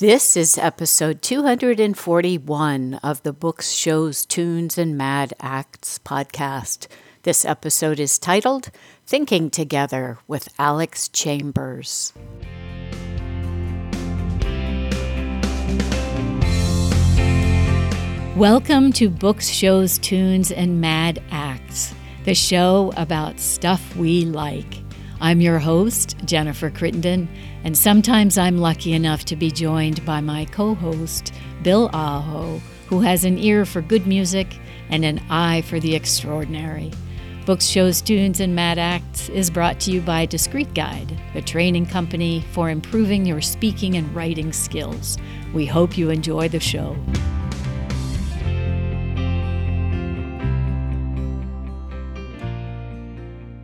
This is episode 241 of the Books, Shows, Tunes, and Mad Acts podcast. This episode is titled Thinking Together with Alex Chambers. Welcome to Books, Shows, Tunes, and Mad Acts, the show about stuff we like. I'm your host, Jennifer Crittenden, and sometimes I'm lucky enough to be joined by my co host, Bill Aho, who has an ear for good music and an eye for the extraordinary. Books, Shows, Tunes, and Mad Acts is brought to you by Discreet Guide, the training company for improving your speaking and writing skills. We hope you enjoy the show.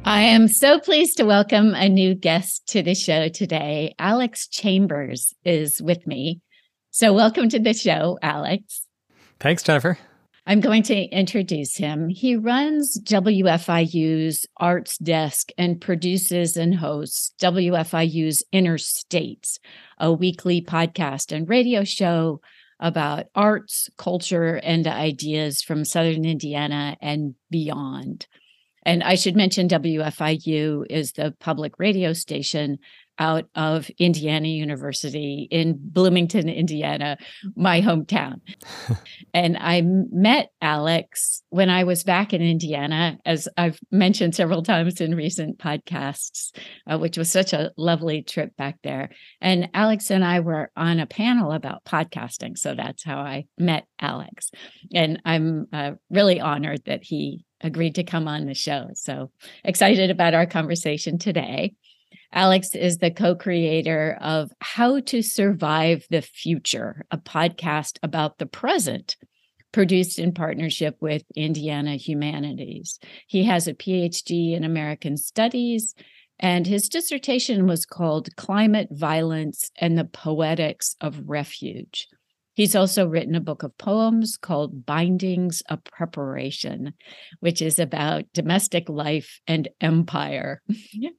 I am so pleased to welcome a new guest to the show today. Alex Chambers is with me. So, welcome to the show, Alex. Thanks, Jennifer. I'm going to introduce him. He runs WFIU's Arts Desk and produces and hosts WFIU's Inner States, a weekly podcast and radio show about arts, culture, and ideas from Southern Indiana and beyond. And I should mention WFIU is the public radio station out of Indiana University in Bloomington, Indiana, my hometown. and I met Alex when I was back in Indiana, as I've mentioned several times in recent podcasts, uh, which was such a lovely trip back there. And Alex and I were on a panel about podcasting. So that's how I met Alex. And I'm uh, really honored that he agreed to come on the show. So excited about our conversation today. Alex is the co creator of How to Survive the Future, a podcast about the present produced in partnership with Indiana Humanities. He has a PhD in American Studies, and his dissertation was called Climate Violence and the Poetics of Refuge. He's also written a book of poems called Bindings of Preparation, which is about domestic life and empire.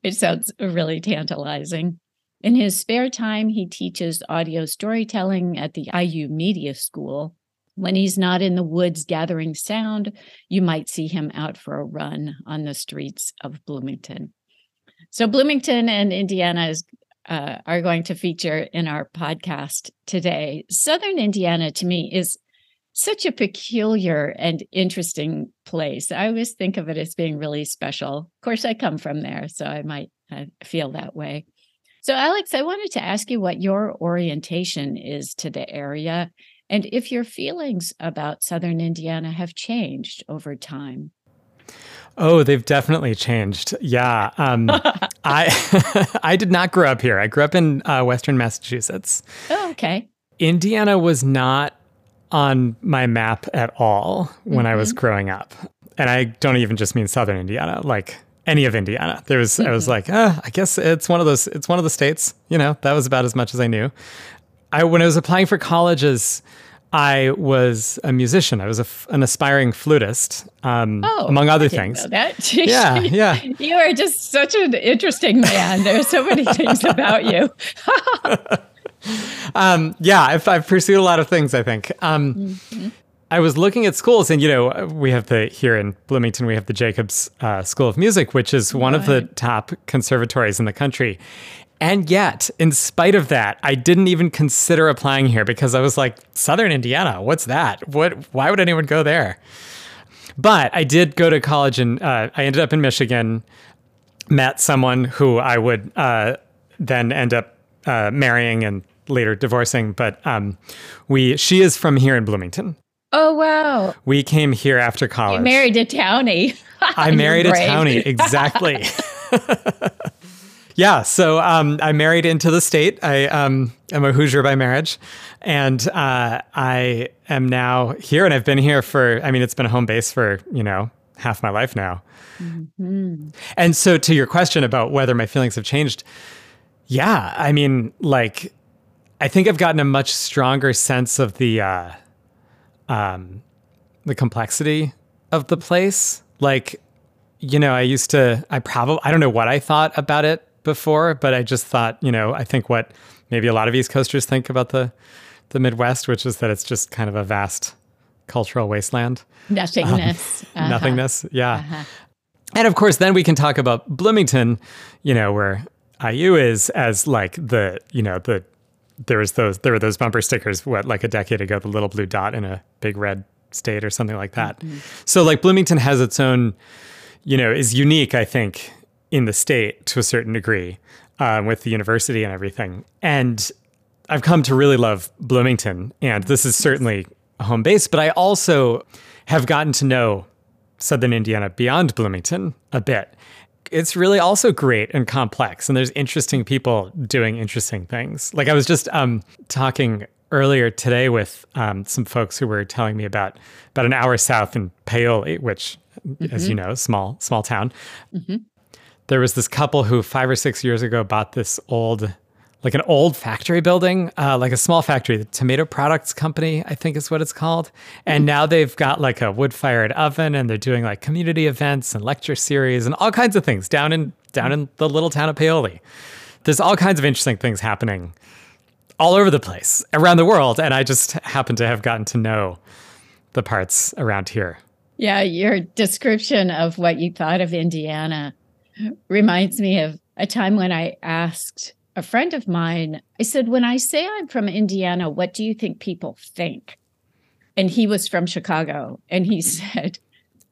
it sounds really tantalizing. In his spare time, he teaches audio storytelling at the IU Media School. When he's not in the woods gathering sound, you might see him out for a run on the streets of Bloomington. So, Bloomington and Indiana is uh, are going to feature in our podcast today. Southern Indiana to me is such a peculiar and interesting place. I always think of it as being really special. Of course, I come from there, so I might uh, feel that way. So, Alex, I wanted to ask you what your orientation is to the area and if your feelings about Southern Indiana have changed over time. Oh, they've definitely changed. Yeah. Um, I I did not grow up here. I grew up in uh, Western Massachusetts. Oh, okay. Indiana was not on my map at all when mm-hmm. I was mm-hmm. growing up, and I don't even just mean Southern Indiana, like any of Indiana. There was mm-hmm. I was mm-hmm. like, ah, I guess it's one of those. It's one of the states. You know, that was about as much as I knew. I when I was applying for colleges. I was a musician. I was an aspiring flutist, um, oh, among other things. that. yeah, yeah. You are just such an interesting man. There's so many things about you. um, yeah, I've, I've, pursued a lot of things. I think. Um, mm-hmm. I was looking at schools, and you know, we have the here in Bloomington, we have the Jacobs uh, School of Music, which is one right. of the top conservatories in the country. And yet, in spite of that, I didn't even consider applying here because I was like, Southern Indiana, what's that? What? Why would anyone go there? But I did go to college, and uh, I ended up in Michigan. Met someone who I would uh, then end up uh, marrying and later divorcing. But um, we, she is from here in Bloomington. Oh wow! We came here after college. You married a townie. I married a townie, exactly. yeah, so um, I married into the state. I um, am a Hoosier by marriage, and uh, I am now here, and I've been here for. I mean, it's been a home base for you know half my life now. Mm-hmm. And so, to your question about whether my feelings have changed, yeah, I mean, like, I think I've gotten a much stronger sense of the uh, um, the complexity of the place. Like, you know, I used to, I probably, I don't know what I thought about it before, but I just thought, you know, I think what maybe a lot of East Coasters think about the the Midwest, which is that it's just kind of a vast cultural wasteland. Nothingness. Um, uh-huh. Nothingness. Yeah. Uh-huh. And of course, then we can talk about Bloomington, you know, where IU is as like the, you know, the there was those there were those bumper stickers what like a decade ago the little blue dot in a big red state or something like that. Mm-hmm. So like Bloomington has its own, you know, is unique I think in the state to a certain degree um, with the university and everything. And I've come to really love Bloomington, and this is certainly a home base. But I also have gotten to know Southern Indiana beyond Bloomington a bit it's really also great and complex and there's interesting people doing interesting things like i was just um, talking earlier today with um, some folks who were telling me about about an hour south in paoli which mm-hmm. as you mm-hmm. know small small town mm-hmm. There was this couple who five or six years ago bought this old like an old factory building, uh, like a small factory, the Tomato Products Company, I think is what it's called. And now they've got like a wood fired oven and they're doing like community events and lecture series and all kinds of things down in down in the little town of Paoli. There's all kinds of interesting things happening all over the place around the world. And I just happen to have gotten to know the parts around here. Yeah, your description of what you thought of Indiana reminds me of a time when I asked a friend of mine, I said, When I say I'm from Indiana, what do you think people think? And he was from Chicago. And he said,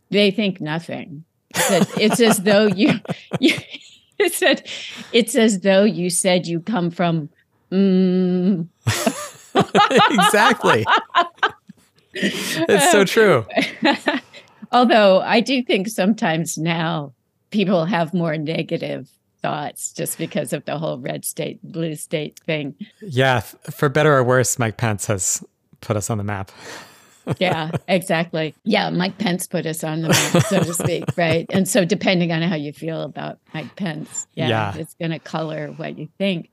They think nothing. Said, It's as though you, you he said, It's as though you said you come from. Mm. exactly. it's so true. Although I do think sometimes now people have more negative thoughts just because of the whole red state, blue state thing. Yeah, for better or worse, Mike Pence has put us on the map. yeah, exactly. Yeah, Mike Pence put us on the map, so to speak, right? And so, depending on how you feel about Mike Pence, yeah, yeah. it's going to color what you think.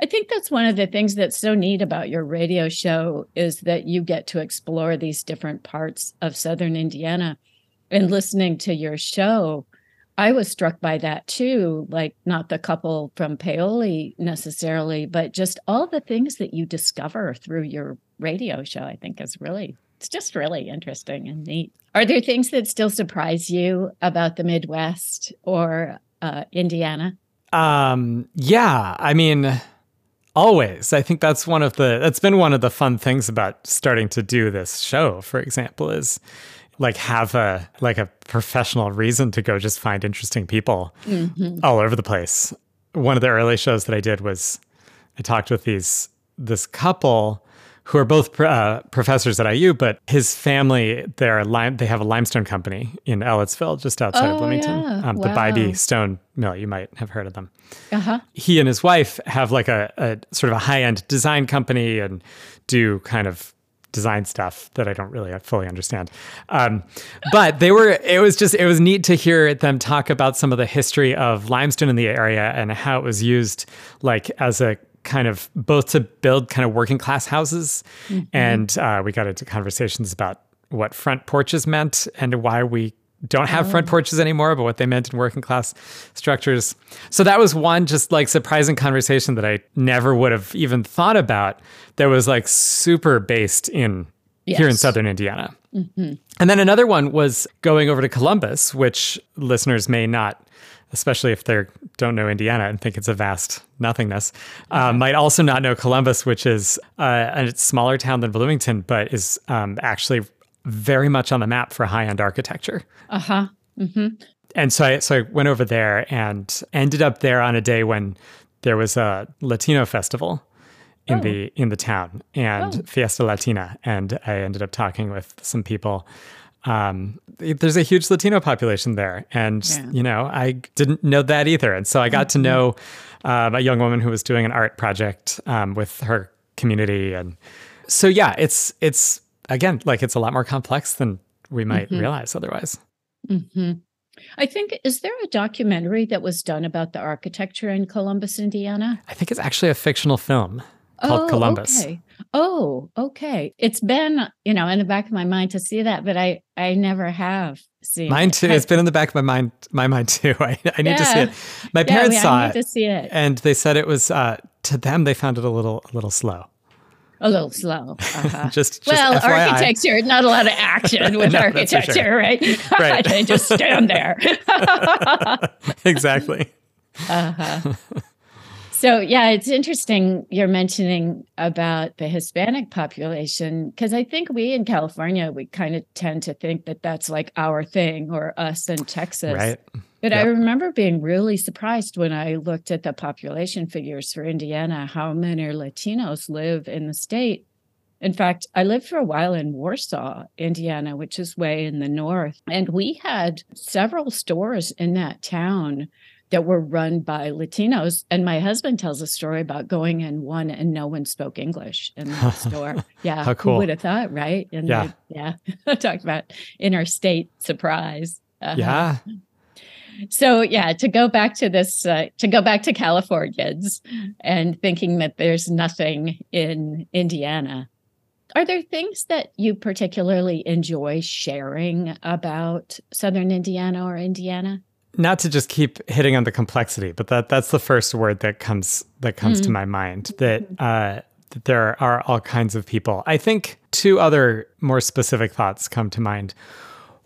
I think that's one of the things that's so neat about your radio show is that you get to explore these different parts of Southern Indiana. And listening to your show, I was struck by that too, like not the couple from Paoli necessarily, but just all the things that you discover through your radio show, I think is really, it's just really interesting and neat. Are there things that still surprise you about the Midwest or uh, Indiana? Um, yeah, I mean, always. I think that's one of the, that's been one of the fun things about starting to do this show, for example, is like have a like a professional reason to go just find interesting people mm-hmm. all over the place. One of the early shows that I did was I talked with these this couple who are both uh, professors at IU, but his family they're lime, they have a limestone company in Ellettsville, just outside oh, of Bloomington. Yeah. Um, wow. The Bybee Stone Mill, you might have heard of them. Uh-huh. He and his wife have like a, a sort of a high end design company and do kind of design stuff that I don't really fully understand. Um, but they were, it was just, it was neat to hear them talk about some of the history of limestone in the area and how it was used like as a kind of both to build kind of working class houses. Mm-hmm. And uh, we got into conversations about what front porches meant and why we don't have oh. front porches anymore, but what they meant in working class structures. So that was one just like surprising conversation that I never would have even thought about that was like super based in yes. here in southern Indiana. Mm-hmm. And then another one was going over to Columbus, which listeners may not especially if they don't know Indiana and think it's a vast nothingness, uh, might also not know Columbus, which is uh, a smaller town than Bloomington, but is um, actually very much on the map for high end architecture. Uh huh. Mm-hmm. And so I so I went over there and ended up there on a day when there was a Latino festival in oh. the in the town and oh. Fiesta Latina, and I ended up talking with some people. Um, there's a huge Latino population there, and yeah. you know I didn't know that either, and so I got mm-hmm. to know um, a young woman who was doing an art project um, with her community, and so yeah, it's it's again, like it's a lot more complex than we might mm-hmm. realize otherwise. Mm-hmm. I think, is there a documentary that was done about the architecture in Columbus, Indiana? I think it's actually a fictional film called oh, Columbus. Okay. Oh, okay. It's been, you know, in the back of my mind to see that, but I I never have seen mine too. It. has been in the back of my mind my mind too. I, I need yeah. to see it. My parents yeah, saw it, to see it, and they said it was uh, to them. They found it a little a little slow. A little slow. Uh-huh. just, just, well, FYI. architecture, not a lot of action with no, architecture, sure. right? Right. they just stand there. exactly. Uh-huh. So, yeah, it's interesting you're mentioning about the Hispanic population because I think we in California, we kind of tend to think that that's like our thing or us in Texas. Right. But yep. I remember being really surprised when I looked at the population figures for Indiana, how many Latinos live in the state. In fact, I lived for a while in Warsaw, Indiana, which is way in the north. And we had several stores in that town that were run by Latinos. And my husband tells a story about going in one and no one spoke English in the store. Yeah. How cool. Who would have thought, right? And yeah. They, yeah. Talked about interstate surprise. Uh-huh. Yeah. So yeah, to go back to this, uh, to go back to Californians and thinking that there's nothing in Indiana. Are there things that you particularly enjoy sharing about Southern Indiana or Indiana? not to just keep hitting on the complexity, but that that's the first word that comes that comes mm. to my mind. That uh, that there are all kinds of people. I think two other more specific thoughts come to mind.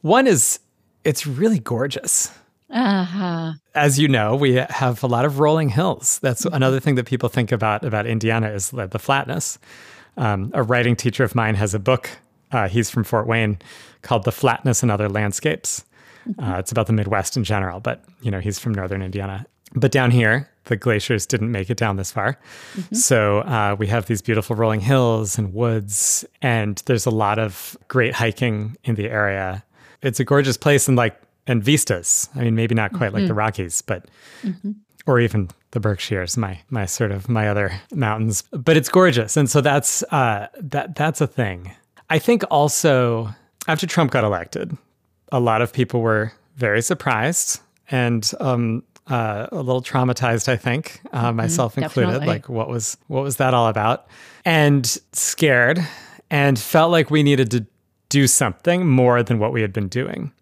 One is it's really gorgeous. Uh-huh. As you know, we have a lot of rolling hills. That's mm-hmm. another thing that people think about about Indiana is the, the flatness. Um, a writing teacher of mine has a book. Uh, he's from Fort Wayne called "The Flatness and Other Landscapes," Mm-hmm. Uh, it's about the Midwest in general, but you know he's from northern Indiana. But down here, the glaciers didn't make it down this far, mm-hmm. so uh, we have these beautiful rolling hills and woods, and there's a lot of great hiking in the area. It's a gorgeous place, and like and vistas. I mean, maybe not quite mm-hmm. like the mm-hmm. Rockies, but mm-hmm. or even the Berkshires, my my sort of my other mountains. But it's gorgeous, and so that's uh, that that's a thing. I think also after Trump got elected, a lot of people were very surprised and um, uh, a little traumatized, I think, uh, mm-hmm, myself included. Definitely. Like, what was what was that all about? And scared, and felt like we needed to do something more than what we had been doing.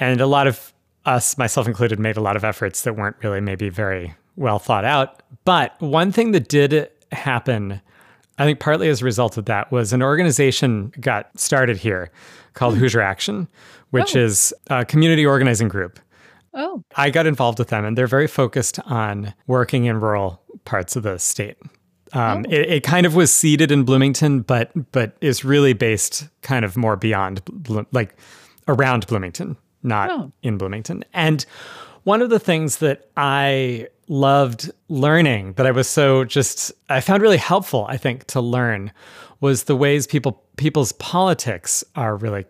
And a lot of us, myself included, made a lot of efforts that weren't really maybe very well thought out. But one thing that did happen, I think partly as a result of that, was an organization got started here called hmm. Hoosier Action, which oh. is a community organizing group. Oh. I got involved with them, and they're very focused on working in rural parts of the state. Um, oh. it, it, kind of was seeded in Bloomington, but but is really based kind of more beyond, like around Bloomington, not oh. in Bloomington. And one of the things that I loved learning, that I was so just I found really helpful, I think, to learn, was the ways people people's politics are really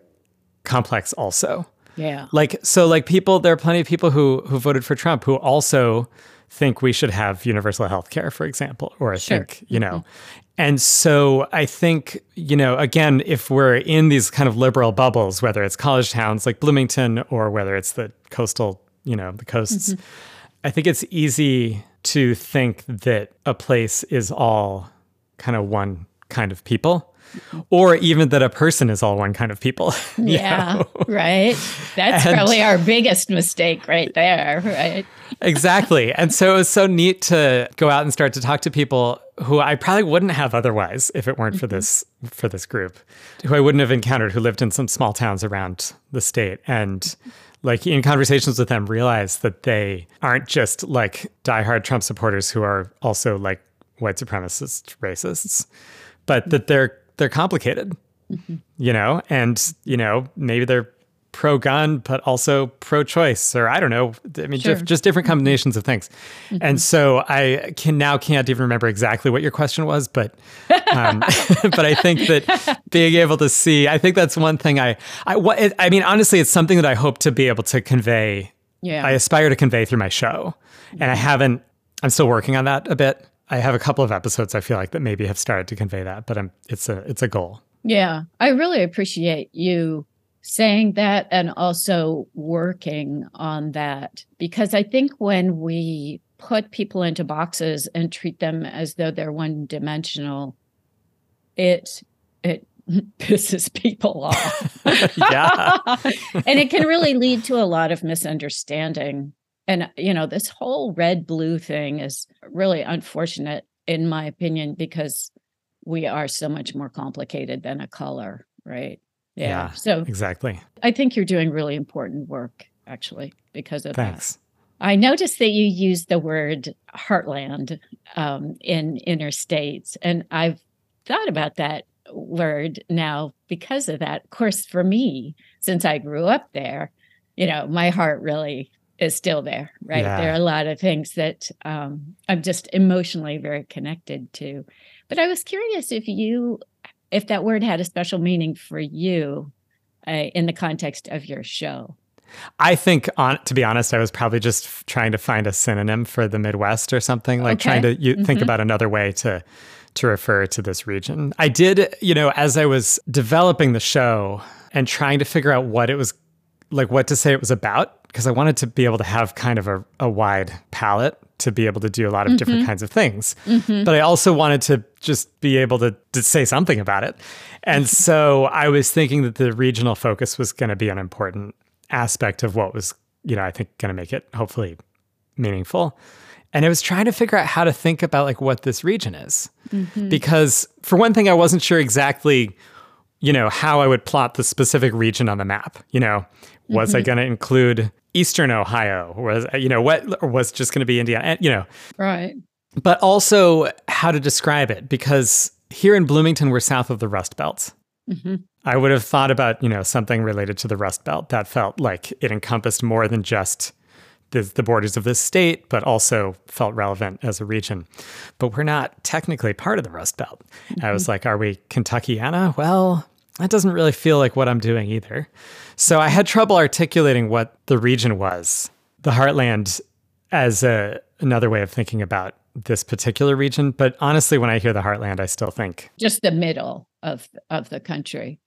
complex also. Yeah. Like so like people there are plenty of people who who voted for Trump who also think we should have universal health care, for example, or sure. think, you know. Mm-hmm. And so I think, you know, again, if we're in these kind of liberal bubbles, whether it's college towns like Bloomington or whether it's the coastal, you know, the coasts, mm-hmm. I think it's easy to think that a place is all kind of one kind of people or even that a person is all one kind of people. Yeah, know? right. That's and, probably our biggest mistake right there, right? exactly. And so it was so neat to go out and start to talk to people who I probably wouldn't have otherwise if it weren't for mm-hmm. this for this group, who I wouldn't have encountered who lived in some small towns around the state and like in conversations with them realize that they aren't just like diehard Trump supporters who are also like white supremacist racists, but that they're they're complicated, mm-hmm. you know, and you know maybe they're pro gun but also pro choice or I don't know. I mean sure. just, just different combinations of things. Mm-hmm. And so I can now can't even remember exactly what your question was, but um, but I think that being able to see, I think that's one thing I I what I mean honestly it's something that I hope to be able to convey. Yeah. I aspire to convey through my show. Mm-hmm. And I haven't I'm still working on that a bit. I have a couple of episodes I feel like that maybe have started to convey that, but I'm it's a it's a goal. Yeah. I really appreciate you saying that and also working on that because I think when we put people into boxes and treat them as though they're one dimensional, it it pisses people off. yeah. and it can really lead to a lot of misunderstanding. And, you know, this whole red blue thing is really unfortunate, in my opinion, because we are so much more complicated than a color, right? Yeah. yeah so, exactly. I think you're doing really important work, actually, because of Thanks. that. I noticed that you used the word heartland um, in Inner States, and I've thought about that word now because of that. Of course, for me, since I grew up there, you know, my heart really is still there, right? Yeah. There are a lot of things that um, I'm just emotionally very connected to. But I was curious if you, if that word had a special meaning for you uh, in the context of your show. I think, on to be honest, I was probably just trying to find a synonym for the Midwest or something, like okay. trying to you, mm-hmm. think about another way to to refer to this region. I did, you know, as I was developing the show and trying to figure out what it was like, what to say it was about, because I wanted to be able to have kind of a, a wide palette to be able to do a lot of mm-hmm. different kinds of things. Mm-hmm. But I also wanted to just be able to, to say something about it. And so I was thinking that the regional focus was going to be an important aspect of what was, you know, I think going to make it hopefully meaningful and I was trying to figure out how to think about like what this region is. Mm-hmm. Because for one thing, I wasn't sure exactly, you know, how I would plot the specific region on the map. You know, was mm-hmm. I going to include Eastern Ohio? Was you know what, was just going to be Indiana? You know, right. But also how to describe it because here in Bloomington, we're south of the Rust Belt. Mm-hmm. I would have thought about you know something related to the Rust Belt that felt like it encompassed more than just the, the borders of this state, but also felt relevant as a region. But we're not technically part of the Rust Belt. Mm-hmm. I was mm-hmm. like, are we Kentuckiana? Well, that doesn't really feel like what I'm doing either. So I had trouble articulating what the region was. The heartland as a, another way of thinking about this particular region. But honestly, when I hear the heartland, I still think just the middle of of the country.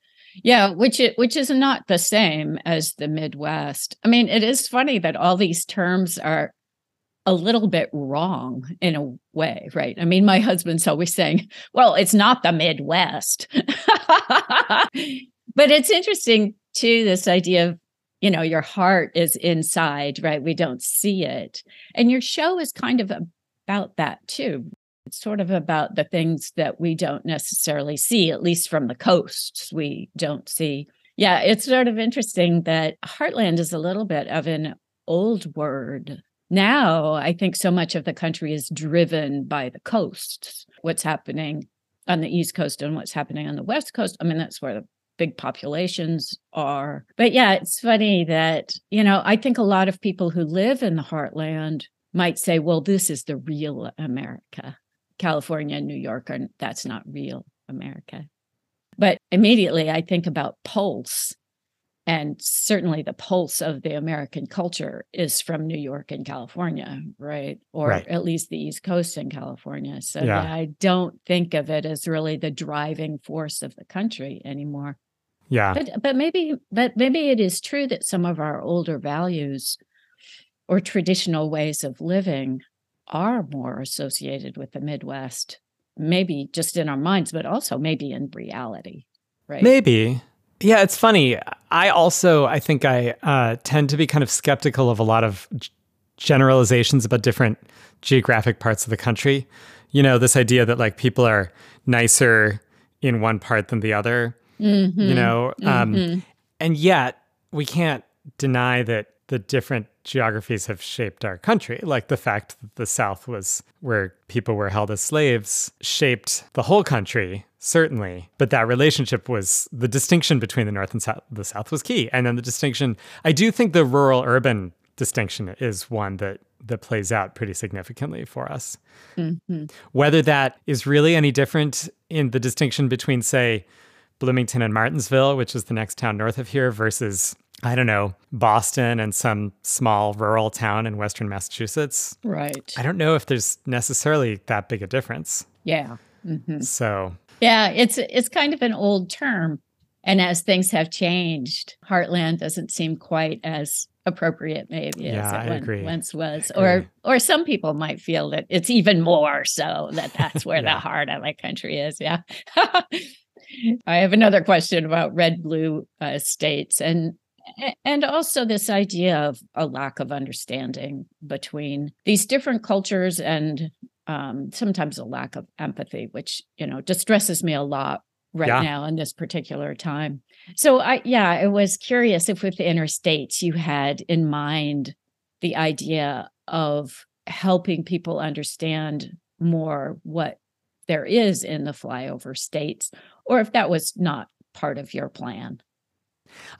Yeah, which it which is not the same as the Midwest. I mean, it is funny that all these terms are a little bit wrong in a way, right? I mean, my husband's always saying, "Well, it's not the Midwest." but it's interesting too this idea of you know, your heart is inside, right? We don't see it. And your show is kind of about that too. It's sort of about the things that we don't necessarily see, at least from the coasts, we don't see. Yeah, it's sort of interesting that heartland is a little bit of an old word. Now, I think so much of the country is driven by the coasts, what's happening on the East Coast and what's happening on the West Coast. I mean, that's where the big populations are. But yeah, it's funny that, you know, I think a lot of people who live in the heartland might say, well, this is the real America. California and New York are that's not real America. But immediately I think about pulse. And certainly the pulse of the American culture is from New York and California, right? Or right. at least the East Coast and California. So yeah. I don't think of it as really the driving force of the country anymore. Yeah. But but maybe but maybe it is true that some of our older values or traditional ways of living are more associated with the Midwest, maybe just in our minds, but also maybe in reality, right? Maybe. Yeah, it's funny. I also, I think I uh, tend to be kind of skeptical of a lot of generalizations about different geographic parts of the country. You know, this idea that like people are nicer in one part than the other, mm-hmm. you know, um, mm-hmm. and yet we can't deny that the different geographies have shaped our country. Like the fact that the South was where people were held as slaves shaped the whole country, certainly. But that relationship was the distinction between the North and South, the South was key. And then the distinction, I do think the rural urban distinction is one that that plays out pretty significantly for us. Mm-hmm. Whether that is really any different in the distinction between, say, Bloomington and Martinsville, which is the next town north of here, versus I don't know, Boston and some small rural town in Western Massachusetts. Right. I don't know if there's necessarily that big a difference. Yeah. Mm-hmm. So, yeah, it's it's kind of an old term. And as things have changed, heartland doesn't seem quite as appropriate maybe yeah, as it I agree. once was or or some people might feel that it's even more so that that's where Yeah. the heart of the country is yeah i have another question about red blue uh, states and and also this idea of a lack of understanding between these different cultures and um, sometimes a lack of empathy which you know distresses me a lot right Yeah. now in this particular time so I yeah, I was curious if with the Inner States you had in mind the idea of helping people understand more what there is in the flyover states or if that was not part of your plan.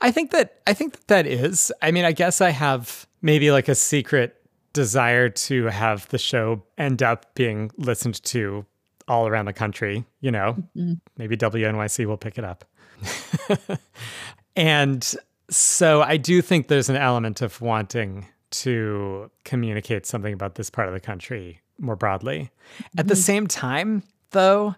I think that I think that that is. I mean, I guess I have maybe like a secret desire to have the show end up being listened to all around the country, you know. Mhm. Maybe WNYC will pick it up. and so I do think there's an element of wanting to communicate something about this part of the country more broadly. At the Mhm. same time, though,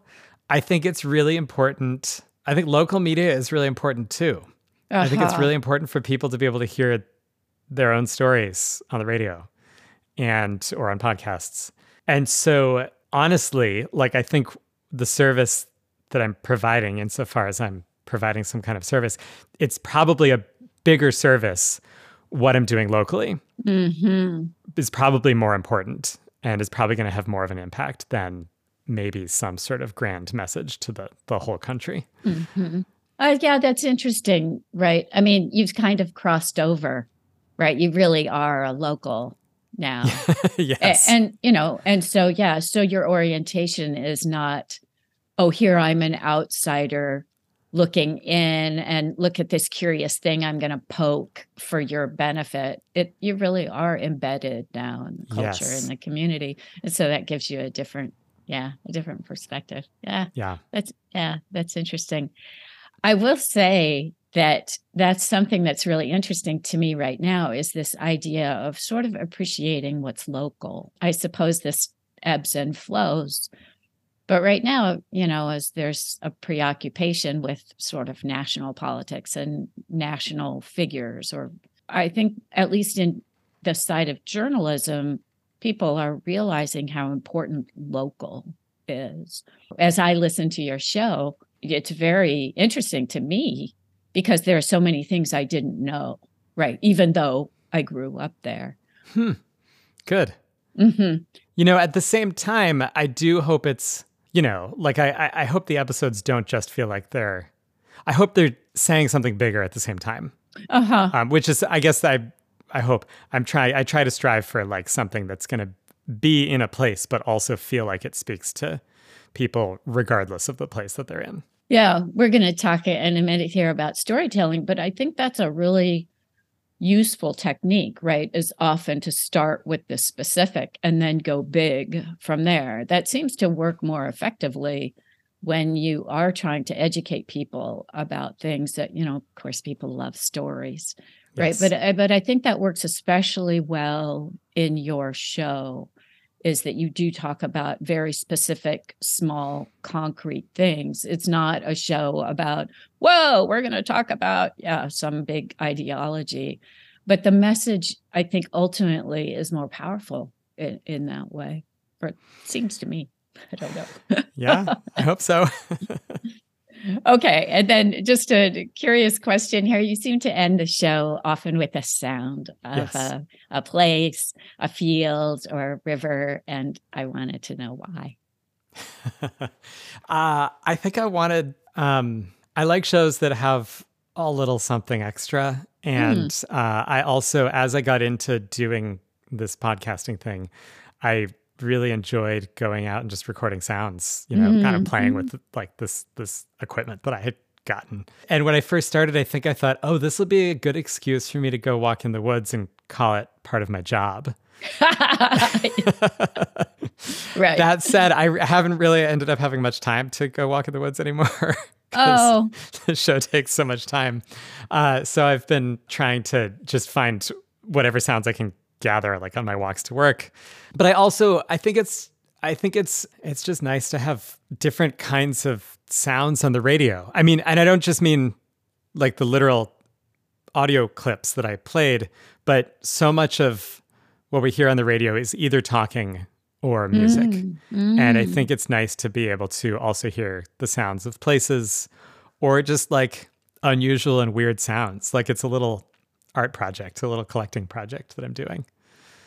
I think it's really important. I think local media is really important too. I think it's Uh-huh. really important for people to be able to hear their own stories on the radio and or on podcasts. And so honestly, like I think the service that I'm providing insofar as I'm providing some kind of service, it's probably a bigger service what I'm doing locally Mhm. is probably more important and is probably going to have more of an impact than maybe some sort of grand message to the the whole country. Mhm. Uh, yeah, that's interesting, right? I mean, you've kind of crossed over, right? You really are a local now. Yes. And, you know, and so, yeah, so your orientation is not, oh, here I'm an outsider looking in and look at this curious thing I'm going to poke for your benefit. It, you really are embedded now in the culture Yes. in the community. And so that gives you a different, yeah, a different perspective. Yeah. yeah. That's yeah, that's interesting. I will say that that's something that's really interesting to me right now is this idea of sort of appreciating what's local. I suppose this ebbs and flows. But right now, you know, as there's a preoccupation with sort of national politics and national figures, or I think at least in the side of journalism, people are realizing how important local is. As I listen to your show, it's very interesting to me because there are so many things I didn't know, right? Even though I grew up there. Hmm. Good. hmm You know, at the same time, I do hope it's, you know, like I, I, I hope the episodes don't just feel like they're, I hope they're saying something bigger at the same time. Uh huh. Um, which is, I guess, I, I hope I'm trying. I try to strive for like something that's going to be in a place, but also feel like it speaks to people regardless of the place that they're in. Yeah, we're going to talk in a minute here about storytelling, but I think that's a really useful technique, right? Is often to start with the specific and then go big from there. That seems to work more effectively when you are trying to educate people about things that, you know, of course, people love stories, right? But uh, but I think that works especially well in your show is that you do talk about very specific, small, concrete things. It's not a show about, whoa, we're going to talk about yeah, some big ideology. But the message, I think, ultimately is more powerful in, in that way. Or it seems to me. I don't know. yeah, I hope so. okay. And then just a curious question here. You seem to end the show often with a sound of Yes. a, a place, a field, or a river. And I wanted to know why. uh, I think I wanted. Um, I like shows that have a little something extra, and uh, I also, as I got into doing this podcasting thing, I really enjoyed going out and just recording sounds. You know, kind of playing with like this this equipment that I had gotten. And when I first started, I think I thought, oh, this will be a good excuse for me to go walk in the woods and call it part of my job. right. That said, I haven't really ended up having much time to go walk in the woods anymore. oh, the show takes so much time. Uh, so I've been trying to just find whatever sounds I can gather, like on my walks to work. But I also, I think it's, I think it's, it's just nice to have different kinds of sounds on the radio. I mean, and I don't just mean like the literal audio clips that I played, but so much of what we hear on the radio is either talking or music. Mm, mm. And I mm. think it's nice to be able to also hear the sounds of places or just like unusual and weird sounds. Like it's a little art project, a little collecting project that I'm doing.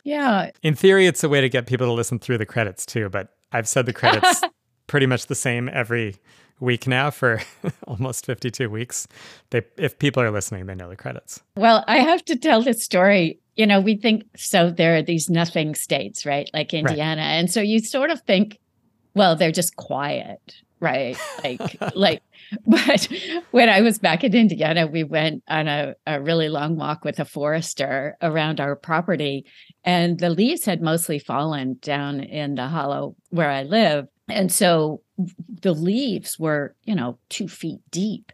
Yeah. In theory, it's a way to get people to listen through the credits too, but I've said the credits pretty much the same every week now for almost 52 weeks. They if people are listening, they know the credits. Well, I have to tell this story. You know, we think so there are these nothing states, right? Like Indiana. Right. And so you sort of think, well, they're just quiet, right? Like like but when I was back in Indiana, we went on a, a really long walk with a forester around our property, and the leaves had mostly fallen down in the hollow where I live. And so the leaves were, you know, two feet deep.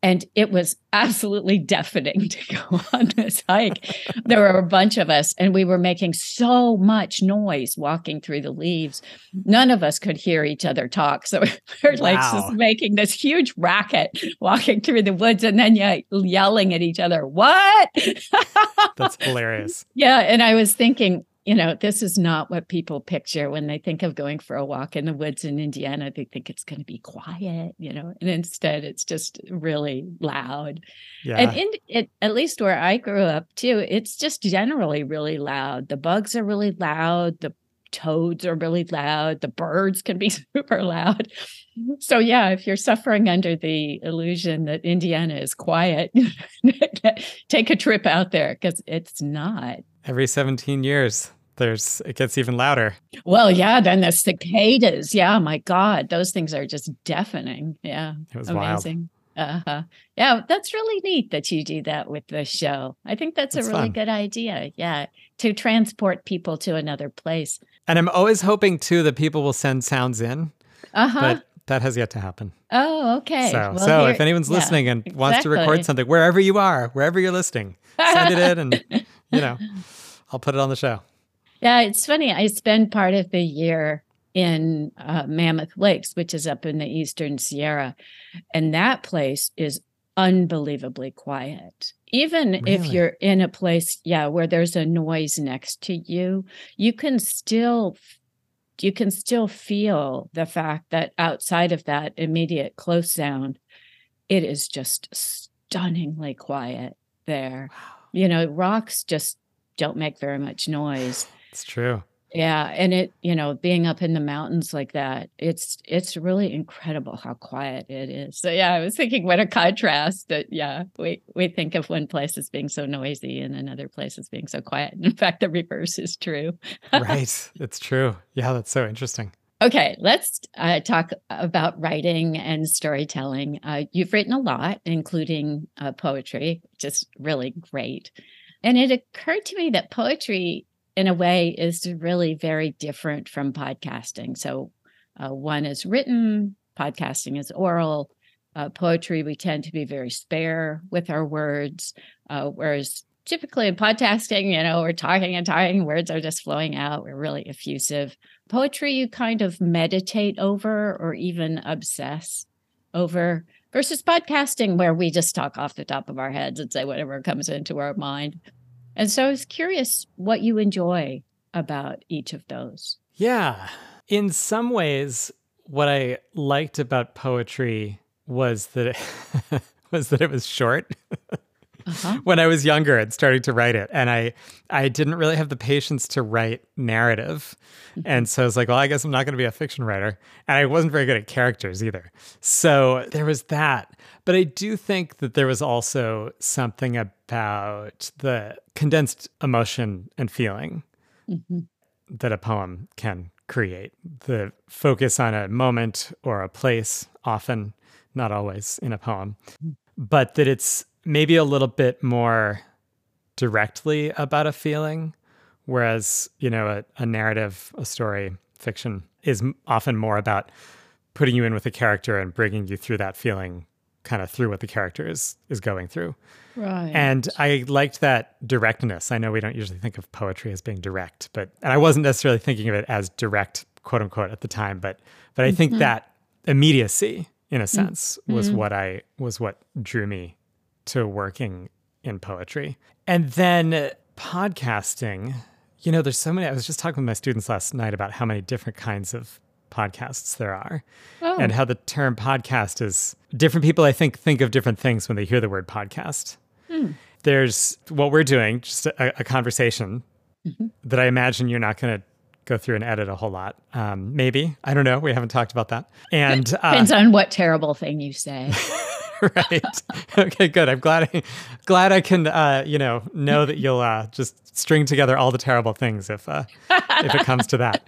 And it was absolutely deafening to go on this hike. there were a bunch of us, and we were making so much noise walking through the leaves. None of us could hear each other talk. So we are wow. like just making this huge racket walking through the woods and then ye- yelling at each other, What? That's hilarious. Yeah. And I was thinking, you know, this is not what people picture when they think of going for a walk in the woods in Indiana. They think it's going to be quiet, you know, and instead it's just really loud. Yeah. And in it, at least where I grew up too, it's just generally really loud. The bugs are really loud. The toads are really loud. The birds can be super loud. So, yeah, if you're suffering under the illusion that Indiana is quiet, take a trip out there because it's not. Every 17 years, there's it gets even louder. Well, yeah, then the cicadas. Yeah, my God, those things are just deafening. Yeah. It was amazing. Uh-huh. Yeah, that's really neat that you do that with the show. I think that's it's a really fun. good idea. Yeah, to transport people to another place. And I'm always hoping too that people will send sounds in. Uh-huh. But that has yet to happen. Oh, okay. So, well, so here, if anyone's listening yeah, and exactly. wants to record something, wherever you are, wherever you're listening, send it in and, you know, I'll put it on the show. Yeah, it's funny. I spend part of the year in uh, Mammoth Lakes, which is up in the Eastern Sierra. And that place is unbelievably quiet. Even really? if you're in a place, yeah, where there's a noise next to you, you can still you can still feel the fact that outside of that immediate close sound, it is just stunningly quiet there. Wow. You know, rocks just don't make very much noise. It's true. Yeah, and it, you know, being up in the mountains like that, it's it's really incredible how quiet it is. So yeah, I was thinking what a contrast that yeah, we we think of one place as being so noisy and another place as being so quiet. In fact, the reverse is true. right. It's true. Yeah, that's so interesting. Okay, let's uh, talk about writing and storytelling. Uh, you've written a lot, including uh, poetry, just really great. And it occurred to me that poetry in a way is really very different from podcasting. So uh, one is written, podcasting is oral. Uh, poetry, we tend to be very spare with our words, uh, whereas typically in podcasting, you know, we're talking and talking, words are just flowing out. We're really effusive. Poetry, you kind of meditate over or even obsess over versus podcasting, where we just talk off the top of our heads and say whatever comes into our mind. And so I was curious what you enjoy about each of those. Yeah. In some ways, what I liked about poetry was that it was that it was short. Uh-huh. when I was younger and starting to write it. And I I didn't really have the patience to write narrative. Mm-hmm. And so I was like, well, I guess I'm not going to be a fiction writer. And I wasn't very good at characters either. So there was that. But I do think that there was also something about the condensed emotion and feeling mm-hmm. that a poem can create. The focus on a moment or a place, often, not always in a poem, mm-hmm. but that it's maybe a little bit more directly about a feeling, whereas, you know, a, a narrative, a story, fiction is often more about putting you in with a character and bringing you through that feeling kind of through what the character is is going through. Right. And I liked that directness. I know we don't usually think of poetry as being direct, but and I wasn't necessarily thinking of it as direct, quote unquote, at the time, but but I think mm-hmm. that immediacy, in a sense, mm-hmm. was what I was what drew me to working in poetry. And then podcasting, you know, there's so many. I was just talking with my students last night about how many different kinds of podcasts there are oh. and how the term podcast is different people, I think, think of different things when they hear the word podcast. Hmm. There's what we're doing, just a, a conversation mm-hmm. that I imagine you're not going to go through and edit a whole lot. Um, maybe. I don't know. We haven't talked about that. And uh, depends on what terrible thing you say. right. Okay, good. I'm glad I glad I can uh, you know, know that you'll uh, just string together all the terrible things if uh, if it comes to that.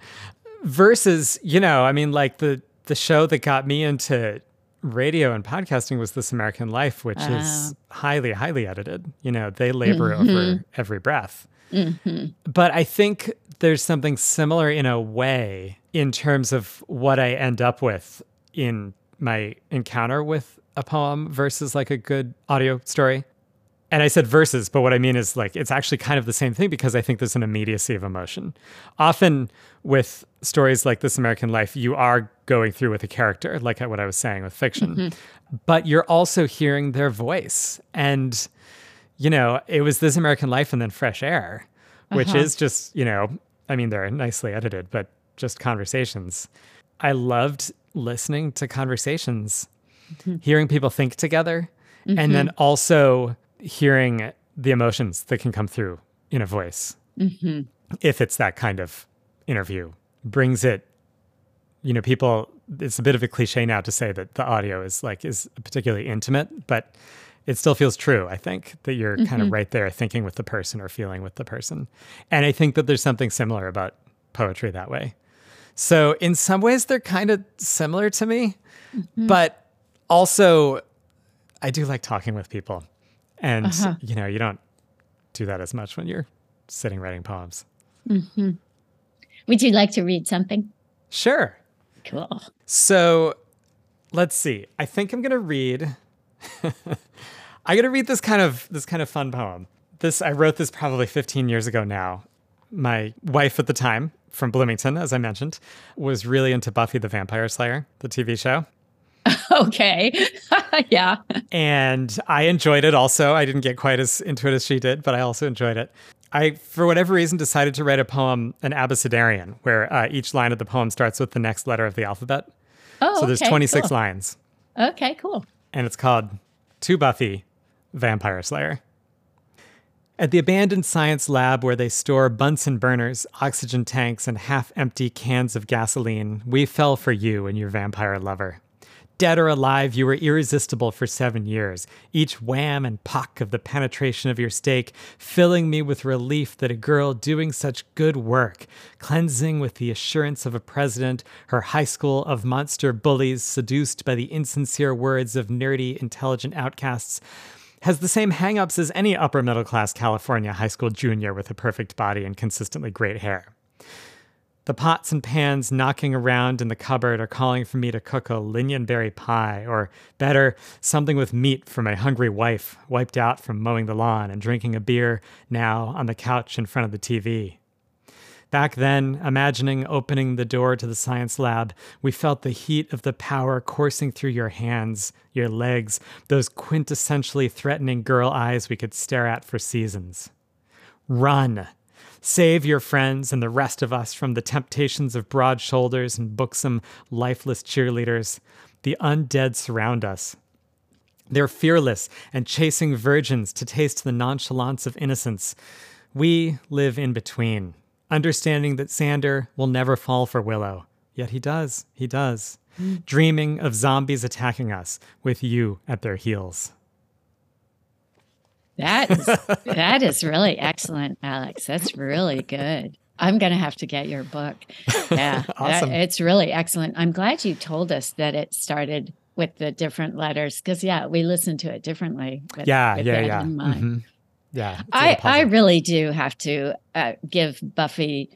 Versus, you know, I mean like the the show that got me into radio and podcasting was This American Life, which is ah. highly, highly edited. You know, they labor mm-hmm. over every breath. Mm-hmm. But I think there's something similar in a way in terms of what I end up with in my encounter with a poem versus like a good audio story. And I said verses, but what I mean is like it's actually kind of the same thing because I think there's an immediacy of emotion. Often with stories like This American Life, you are going through with a character, like what I was saying with fiction, mm-hmm. but you're also hearing their voice. And, you know, it was This American Life and then Fresh Air, which uh-huh. is just, you know, I mean, they're nicely edited, but just conversations. I loved listening to conversations, mm-hmm. hearing people think together, mm-hmm. and then mm-hmm. also hearing the emotions that can come through in a voice. Mm-hmm. If it's that kind of interview, brings it, you know, people, it's a bit of a cliche now to say that the audio is like, is particularly intimate, but it still feels true, I think, that you're mm-hmm. kind of right there thinking with the person or feeling with the person. And I think that there's something similar about poetry that way. So, in some ways, they're kind of similar to me, mm-hmm. but also, I do like talking with people. And, uh-huh. you know, you don't do that as much when you're sitting writing poems. Mm-hmm. Would you like to read something? Sure. Cool. So, let's see. I think I'm going to read. I got to read this kind of this kind of fun poem. This I wrote this probably 15 years ago now. My wife at the time from Bloomington, as I mentioned, was really into Buffy the Vampire Slayer, the TV show. Okay. yeah. And I enjoyed it also. I didn't get quite as into it as she did, but I also enjoyed it. I, for whatever reason, decided to write a poem, an abecedarian, where uh, each line of the poem starts with the next letter of the alphabet. Oh, so there's okay, 26 cool. lines. Okay, cool. And it's called To Buffy, Vampire Slayer. At the abandoned science lab where they store Bunsen burners, oxygen tanks, and half empty cans of gasoline, we fell for you and your vampire lover. Dead or alive, you were irresistible for seven years, each wham and pock of the penetration of your stake filling me with relief that a girl doing such good work, cleansing with the assurance of a president, her high school of monster bullies seduced by the insincere words of nerdy, intelligent outcasts, has the same hangups as any upper middle class California high school junior with a perfect body and consistently great hair. The pots and pans knocking around in the cupboard are calling for me to cook a lingonberry pie, or better, something with meat for my hungry wife, wiped out from mowing the lawn and drinking a beer now on the couch in front of the TV. Back then, imagining opening the door to the science lab, we felt the heat of the power coursing through your hands, your legs, those quintessentially threatening girl eyes we could stare at for seasons. Run! Save your friends and the rest of us from the temptations of broad shoulders and buxom, lifeless cheerleaders. The undead surround us. They're fearless and chasing virgins to taste the nonchalance of innocence. We live in between understanding that Xander will never fall for Willow. Yet he does, he does, mm. dreaming of zombies attacking us with you at their heels. That is that is really excellent, Alex. That's really good. I'm going to have to get your book. Yeah, awesome. That, it's really excellent. I'm glad you told us that it started with the different letters because yeah, we listen to it differently. With, yeah, with yeah, yeah. Mm-hmm yeah i i really do have to uh, give buffy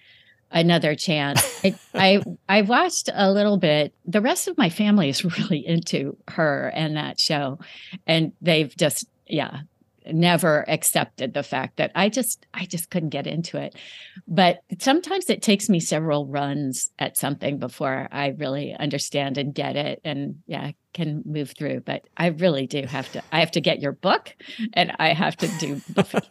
another chance I, I i watched a little bit the rest of my family is really into her and that show and they've just yeah never accepted the fact that i just i just couldn't get into it. But sometimes it takes me several runs at something before i really understand and get it. And yeah can move through. But I really do have to. I have to get your book, and I have to do Buffy.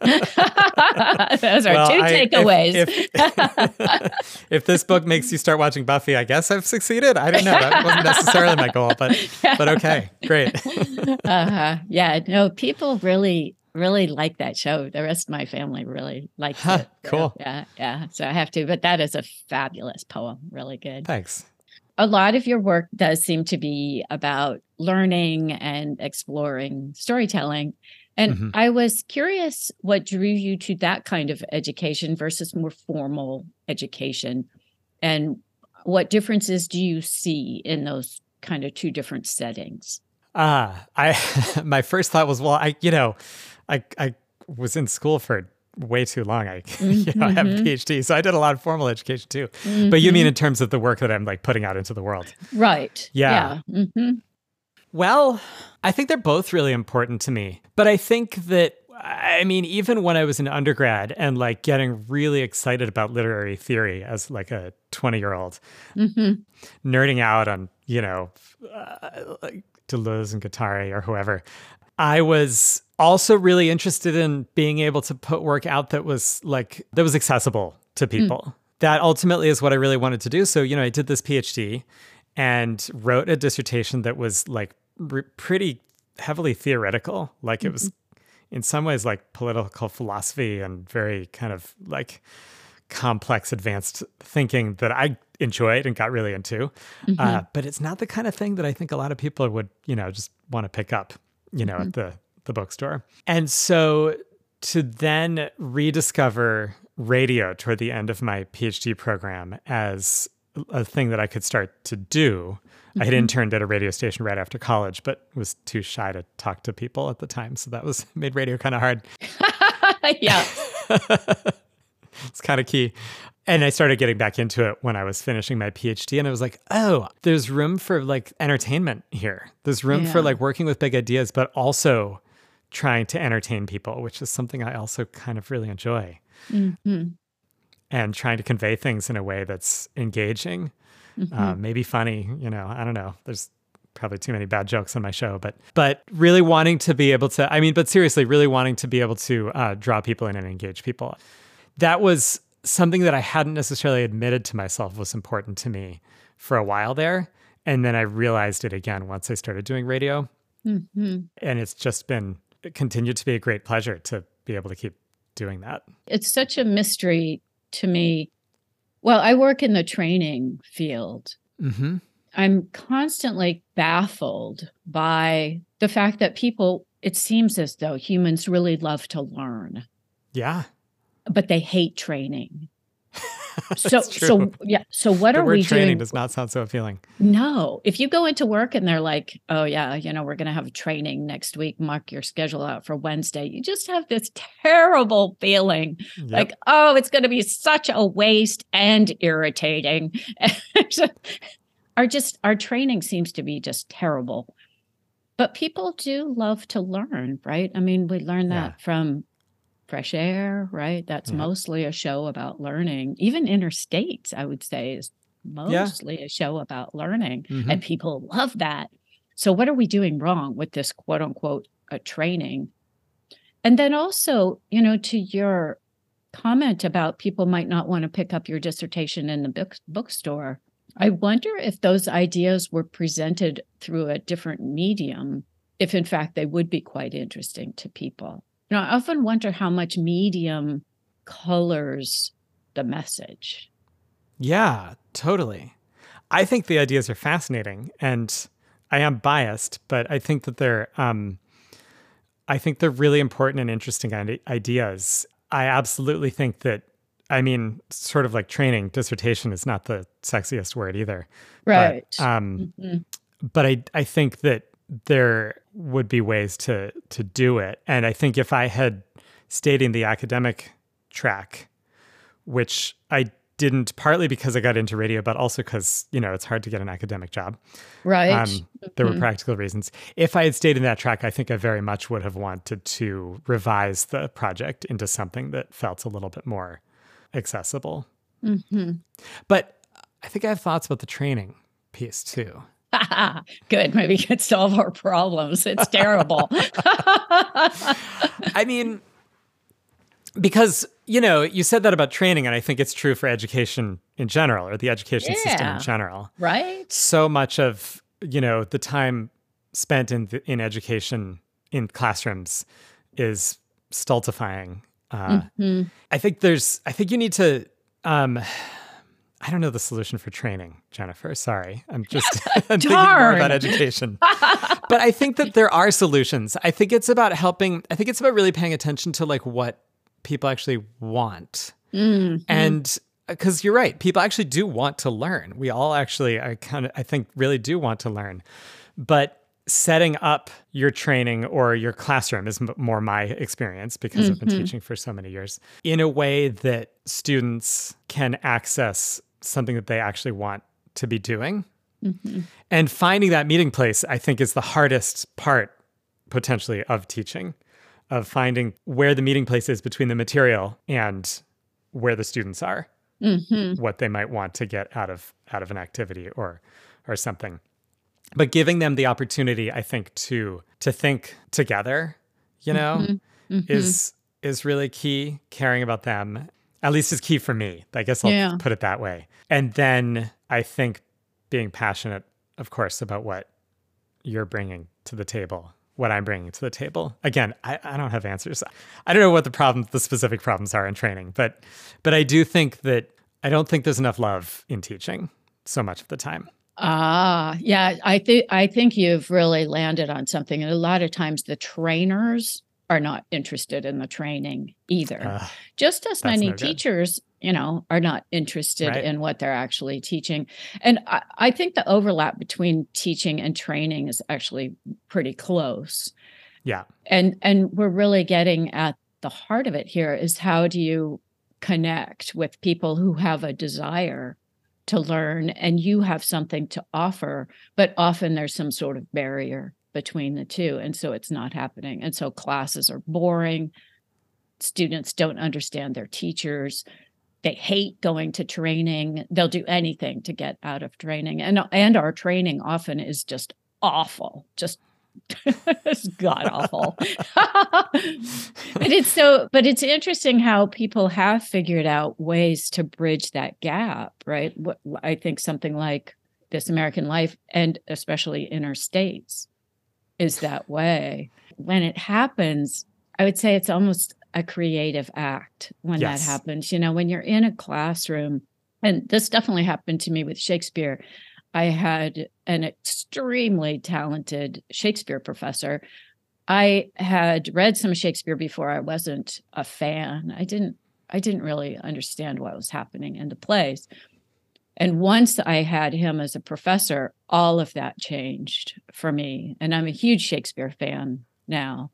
Those are well, two I, takeaways. If, if, if, this book makes you start watching Buffy, I guess I've succeeded. I don't know. That wasn't necessarily my goal, but but okay, great. uh-huh. Yeah, no, people really really like that show. The rest of my family really likes huh, it. Cool. Yeah, yeah. So I have to, but that is a fabulous poem. Really good. Thanks. A lot of your work does seem to be about learning and exploring storytelling. And mm-hmm. I was curious what drew you to that kind of education versus more formal education. And what differences do you see in those kind of two different settings? Ah, uh, I my first thought was, well, I you know, I I was in school for way too long. I you know, I have a mm-hmm. PhD, so I did a lot of formal education too. Mm-hmm. But you mean mm-hmm. in terms of the work that I'm like putting out into the world, right? Yeah. yeah. Mm-hmm. Well, I think they're both really important to me, but I think that I mean, even when I was an undergrad and like getting really excited about literary theory as like a 20 year old, mm-hmm. nerding out on, you know, uh, like Deleuze and Guattari or whoever, I was also really interested in being able to put work out that was like that was accessible to hmm. people. Mm. That ultimately is what I really wanted to do. So, you know, I did this PhD and wrote a dissertation that was like re- pretty heavily theoretical. Like mm-hmm. it was mm-hmm. in some ways like political philosophy and very kind of like complex advanced thinking that I enjoyed and got really into. Mm-hmm. Uh, but it's not the kind of thing that I think a lot of people would, you know, just want to pick up you know, mm-hmm. at the the bookstore. And so to then rediscover radio toward the end of my PhD program as a thing that I could start to do. Mm-hmm. I had mm-hmm. interned at a radio station right after college, but was too shy to talk to people at the time. So that was made radio kind of hard. yeah. it's kind of key. And I started getting back into it when I was finishing my PhD. And I was like, oh, there's room for like entertainment here. There's room yeah. for like working with big ideas, but also trying to entertain people, which is something I also kind of really enjoy. Mm-hmm. And trying to convey things in a way that's engaging, mm-hmm. uh, maybe funny. You know, I don't know. There's probably too many bad jokes on my show, but but really wanting to be able to. I mean, but seriously, really wanting to be able to uh, draw people in and engage people. That was something that I hadn't necessarily admitted to myself was important to me for a while there. And then I realized it again once I started doing radio. Mm-hmm. And it's just been, continued to be a great pleasure to be able to keep doing that. It's such a mystery to me. Well, I work in the training field. Mm-hmm. I'm constantly baffled by the fact that people, it seems as though humans really love to learn. Yeah but they hate training. so so yeah so what the are we training doing does not sound so appealing. No. If you go into work and they're like oh yeah you know we're going to have training next week mark your schedule out for wednesday you just have this terrible feeling. Yep. like oh it's going to be such a waste and irritating. Our just our training seems to be just terrible. But people do love to learn right? I mean we learn that yeah. from fresh air, right? That's mm-hmm. mostly a show about learning. Even Inner States, I would say, is mostly yeah. a show about learning. Mm-hmm. And people love that. So, what are we doing wrong with this quote unquote a training? And then also, you know, to your comment about people might not want to pick up your dissertation in the book, bookstore. I wonder if those ideas were presented through a different medium, if in fact they would be quite interesting to people. Know, I often wonder how much medium colors the message. Yeah, totally. I think the ideas are fascinating and I am biased, but I think that they're um I think they're really important and interesting ideas. I absolutely think that I mean, sort of like training, dissertation is not the sexiest word either. Right. But, um, mm-hmm. but I, I think that there would be ways to to do it. And I think if I had stayed in the academic track, which I didn't partly because I got into radio, but also because, you know, it's hard to get an academic job. Right. Um, there mm-hmm. were practical reasons. If I had stayed in that track, I think I very much would have wanted to revise the project into something that felt a little bit more accessible. Mm-hmm. But I think I have thoughts about the training piece too. Good. Maybe you could solve our problems. It's terrible. I mean, because, you know, you said that about training, and I think it's true for education in general or the education yeah. system in general. Right. So much of, you know, the time spent in, the, in education in classrooms is stultifying. Uh, mm-hmm. I think there's, I think you need to, um, I don't know the solution for training, Jennifer. Sorry. I'm just I'm thinking more about education. but I think that there are solutions. I think it's about helping, I think it's about really paying attention to like what people actually want. Mm-hmm. And because you're right, people actually do want to learn. We all actually, I kind of, I think, really do want to learn. But setting up your training or your classroom is more my experience because mm-hmm. I've been mm-hmm. teaching for so many years in a way that students can access something that they actually want to be doing. Mm-hmm. And finding that meeting place, I think, is the hardest part potentially of teaching, of finding where the meeting place is between the material and where the students are, mm-hmm. what they might want to get out of out of an activity or or something. But giving them the opportunity, I think, to to think together, you know, mm-hmm. mm-hmm. is is really key. Caring about them at least is key for me. I guess I'll yeah. put it that way. And then I think being passionate, of course, about what you're bringing to the table, what I'm bringing to the table. Again, I, I don't have answers. I don't know what the problems, the specific problems are in training, but but I do think that I don't think there's enough love in teaching so much of the time. Ah, yeah, I think I think you've really landed on something. And a lot of times the trainers are not interested in the training either. Uh, Just as many no teachers, you know, are not interested right. in what they're actually teaching. And I, I, think the overlap between teaching and training is actually pretty close. Yeah. And and we're really getting at the heart of it here is how do you connect with people who have a desire to learn and you have something to offer, but often there's some sort of barrier between the two. And so it's not happening. And so classes are boring. Students don't understand their teachers. They hate going to training. They'll do anything to get out of training. And and our training often is just awful. Just it's god awful. but it's so but it's interesting how people have figured out ways to bridge that gap, right? What I think something like this American life and especially Inner States is that way. When it happens, I would say it's almost a creative act when yes. that happens. You know, when you're in a classroom, and this definitely happened to me with Shakespeare. I had an extremely talented Shakespeare professor. I had read some Shakespeare before I wasn't a fan. I didn't I didn't really understand what was happening in the plays. And once I had him as a professor, all of that changed for me. And I'm a huge Shakespeare fan now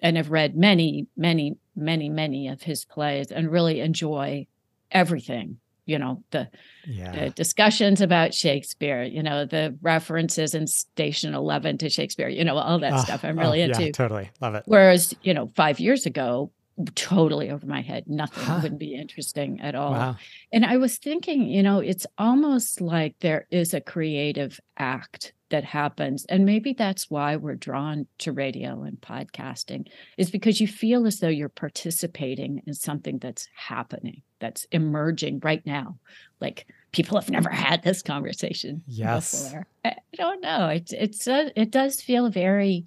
and have read many, many, many, many of his plays and really enjoy everything. You know, the, yeah. the discussions about Shakespeare, you know, the references in Station 11 to Shakespeare, you know, all that oh, stuff I'm oh, really oh, into. Yeah, totally. Love it. Whereas, you know, five years ago, totally over my head. Nothing huh. would be interesting at all. Wow. And I was thinking, you know, it's almost like there is a creative act that happens. And maybe that's why we're drawn to radio and podcasting, is because you feel as though you're participating in something that's happening, that's emerging right now. Like people have never had this conversation yes. before. I don't know. It's it's a, uh, it does feel very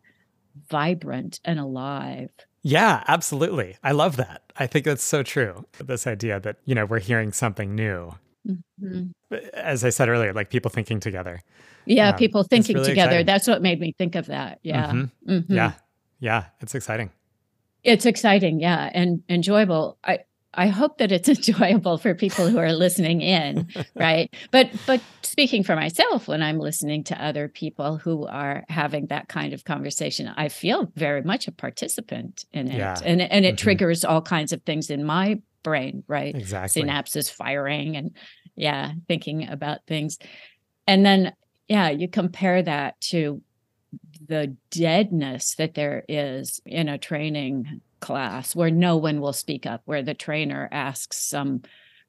vibrant and alive. Yeah, absolutely. I love that. I think that's so true. This idea that, you know, we're hearing something new. Mm-hmm. As I said earlier, like people thinking together. Yeah, um, people thinking really together. Exciting. That's what made me think of that. Yeah. Mm-hmm. Mm-hmm. Yeah. Yeah. It's exciting. It's exciting. Yeah. And enjoyable. I, I hope that it's enjoyable for people who are listening in, right? But but speaking for myself, when I'm listening to other people who are having that kind of conversation, I feel very much a participant in it, yeah. and and it mm-hmm. triggers all kinds of things in my brain, right? Exactly, synapses firing, and yeah, thinking about things, and then yeah, you compare that to the deadness that there is in a training class where no one will speak up, where the trainer asks some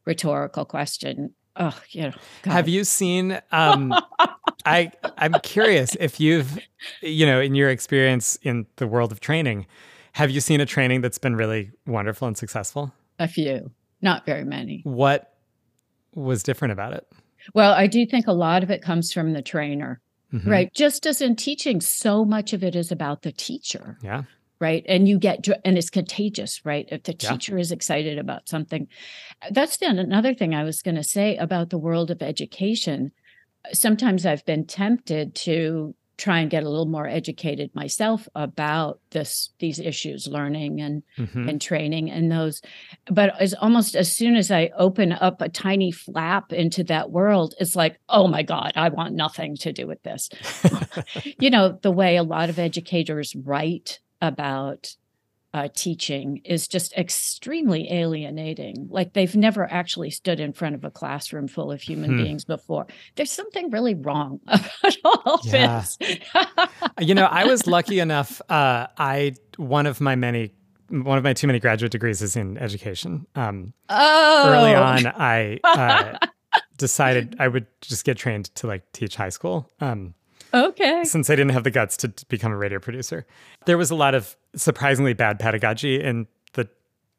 rhetorical question. Oh, you know. God. Have you seen? Um, I I'm curious if you've, you know, in your experience in the world of training, have you seen a training that's been really wonderful and successful? A few, not very many. What was different about it? Well, I do think a lot of it comes from the trainer, mm-hmm. right? Just as in teaching, so much of it is about the teacher. Yeah. Right. And you get, and it's contagious, right? If the teacher yeah. is excited about something. That's then another thing I was going to say about the world of education. Sometimes I've been tempted to try and get a little more educated myself about this these issues learning and mm-hmm. and training and those but as almost as soon as i open up a tiny flap into that world it's like oh my god i want nothing to do with this you know the way a lot of educators write about uh, teaching is just extremely alienating. Like they've never actually stood in front of a classroom full of human hmm. beings before. There's something really wrong about all yeah. this. you know, I was lucky enough. Uh, I one of my many one of my too many graduate degrees is in education. Um, oh. Early on, I uh, decided I would just get trained to like teach high school. Um, Okay. Since I didn't have the guts to become a radio producer, there was a lot of surprisingly bad pedagogy in the,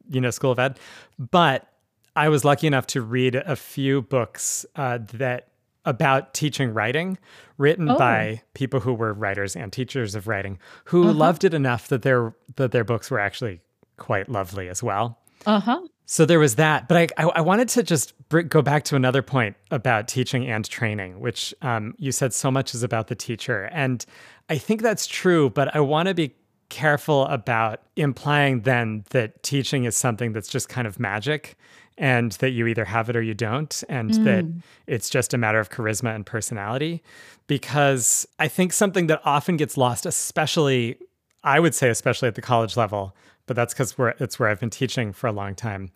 you know, School of Ed. But I was lucky enough to read a few books uh, that about teaching writing written oh. by people who were writers and teachers of writing who uh-huh. loved it enough that their that their books were actually quite lovely as well. Uh-huh. So there was that, but I, I, I wanted to just go back to another point about teaching and training, which um, you said so much is about the teacher, and I think that's true. But I want to be careful about implying then that teaching is something that's just kind of magic, and that you either have it or you don't, and mm. that it's just a matter of charisma and personality, because I think something that often gets lost, especially I would say, especially at the college level, but that's because it's where I've been teaching for a long time,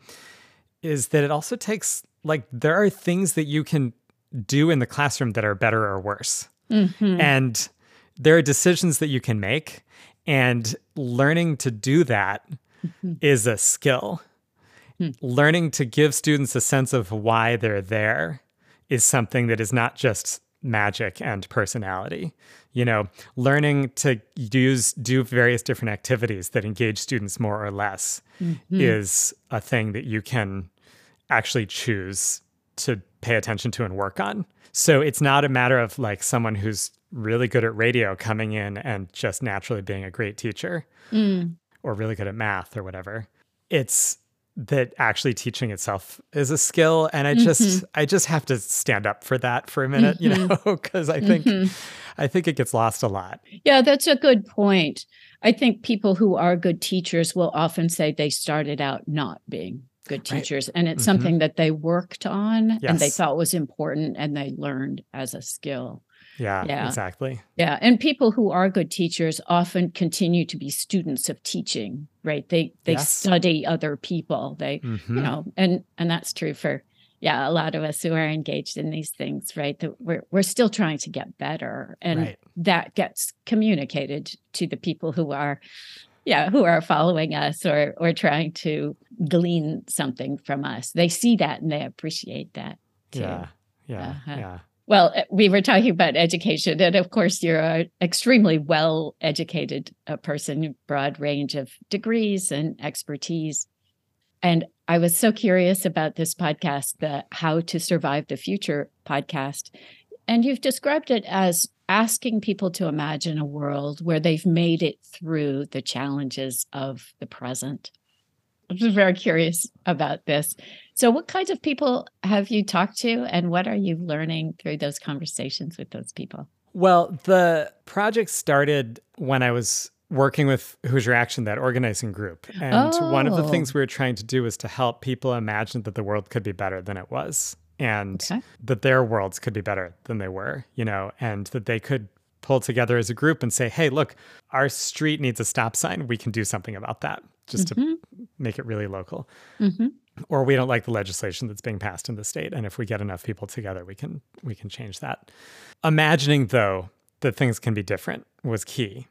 is that it also takes like there are things that you can do in the classroom that are better or worse. Mm-hmm. And there are decisions that you can make. And learning to do that mm-hmm. is a skill. Mm. Learning to give students a sense of why they're there is something that is not just magic and personality you know learning to use do various different activities that engage students more or less mm-hmm. is a thing that you can actually choose to pay attention to and work on so it's not a matter of like someone who's really good at radio coming in and just naturally being a great teacher mm. or really good at math or whatever it's that actually teaching itself is a skill and i just mm-hmm. i just have to stand up for that for a minute mm-hmm. you know because i think mm-hmm. i think it gets lost a lot yeah that's a good point i think people who are good teachers will often say they started out not being good teachers right. and it's mm-hmm. something that they worked on yes. and they thought was important and they learned as a skill yeah, yeah, exactly. Yeah. And people who are good teachers often continue to be students of teaching, right? They they yes. study other people. They, mm-hmm. you know, and and that's true for yeah, a lot of us who are engaged in these things, right? That we're we're still trying to get better. And right. that gets communicated to the people who are yeah, who are following us or or trying to glean something from us. They see that and they appreciate that too. Yeah. Yeah. Uh-huh. Yeah. Well, eh, we were talking about education, and of course, you're an extremely well educated uh, person, broad range of degrees and expertise. And I was so curious about this podcast, the How to Survive the Future podcast. And you've described it as asking people to imagine a world where they've made it through the challenges of the present. I'm just very curious about this. So, what kinds of people have you talked to, and what are you learning through those conversations with those people? Well, the project started when I was working with Hoosier Action, that organizing group. And oh. one of the things oh. we were trying to do was to help people imagine that the world could be better than it was and okay. that their worlds could be better than they were, you know, and that they could pull together as a group and say, hey, look, our street needs a stop sign. We can do something about that just mm-hmm. to make it really local. Mm-hmm or we don't like the legislation that's being passed in the state and if we get enough people together we can we can change that imagining though that things can be different was key